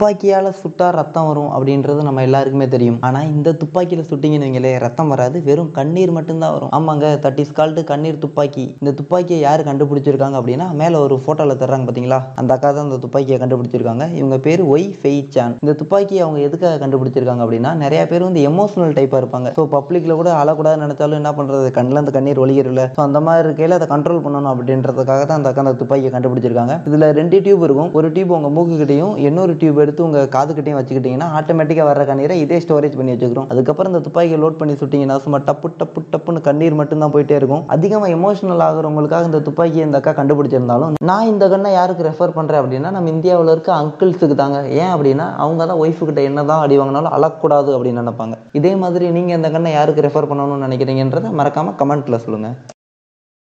துப்பாக்கியால் சுட்டா ரத்தம் வரும் அப்படின்றது நம்ம எல்லாருக்குமே தெரியும். ஆனால் இந்த துப்பாக்கியில் சுட்டிங்கன்னு வைங்களே ரத்தம் வராது. வெறும் கண்ணீர் மட்டும்தான் வரும். ஆமாங்க தட் இஸ் கால்டு கண்ணீர் துப்பாக்கி. இந்த துப்பாக்கியை யார் கண்டுபிடிச்சிருக்காங்க அப்படின்னா மேலே ஒரு ஃபோட்டோவில் தர்றாங்க பார்த்தீங்களா அந்த அக்கா தான் இந்த துப்பாக்கியை கண்டுபிடிச்சிருக்காங்க. இவங்க பேர் ஒய் ஃபெய் சான். இந்த துப்பாக்கியை அவங்க எதுக்காக கண்டுபிடிச்சிருக்காங்க அப்படின்னா நிறைய பேர் வந்து எமோஷனல் டைப்பாக இருப்பாங்க. ஸோ பப்ளிக்கில் கூட அழக்கூடாதுன்னு நினைச்சாலும் என்ன பண்ணுறது கண்ணில் அந்த கண்ணீர் ஒழிகிறல ஸோ அந்த மாதிரி இருக்கையில் அதை கண்ட்ரோல் பண்ணணும் அப்படின்றதுக்காக தான் அந்த அக்கா அந்த துப்பாக்கியை கண்டுபிடிச்சிருக்காங்க. இதில் ரெண்டு டியூப் இருக்கும். ஒரு டியூப் உங்கள் மூக்குக்கிட்டையும் இன்னொரு டியூப் எடுத்து உங்கள் காதுக்கிட்டையும் வச்சுக்கிட்டிங்கன்னா ஆட்டோமேட்டிக்காக வர கண்ணீரை இதே ஸ்டோரேஜ் பண்ணி வச்சுக்கிறோம். அதுக்கப்புறம் இந்த துப்பாக்கியை லோட் பண்ணி சுட்டிங்கன்னா சும்மா டப்பு டப்பு டப்புன்னு கண்ணீர் மட்டும்தான் போயிட்டே இருக்கும். அதிகமாக எமோஷனல் ஆகிறவங்களுக்காக இந்த துப்பாக்கியை இந்த அக்கா கண்டுபிடிச்சிருந்தாலும் நான் இந்த கண்ணை யாருக்கு ரெஃபர் பண்ணுறேன் அப்படின்னா நம்ம இந்தியாவில் இருக்க அங்கிள்ஸுக்கு தாங்க. ஏன் அப்படின்னா அவங்க தான் ஒய்ஃபுக்கிட்ட என்ன தான் அடி வாங்கினாலும் அழக்கூடாது அப்படின்னு நினைப்பாங்க. இதே மாதிரி நீங்கள் இந்த கண்ணை யாருக்கு ரெஃபர் பண்ணணும்னு நினைக்கிறீங்கன்றதை மறக்காமல் கமெண்ட்டில் சொல்லுங்கள்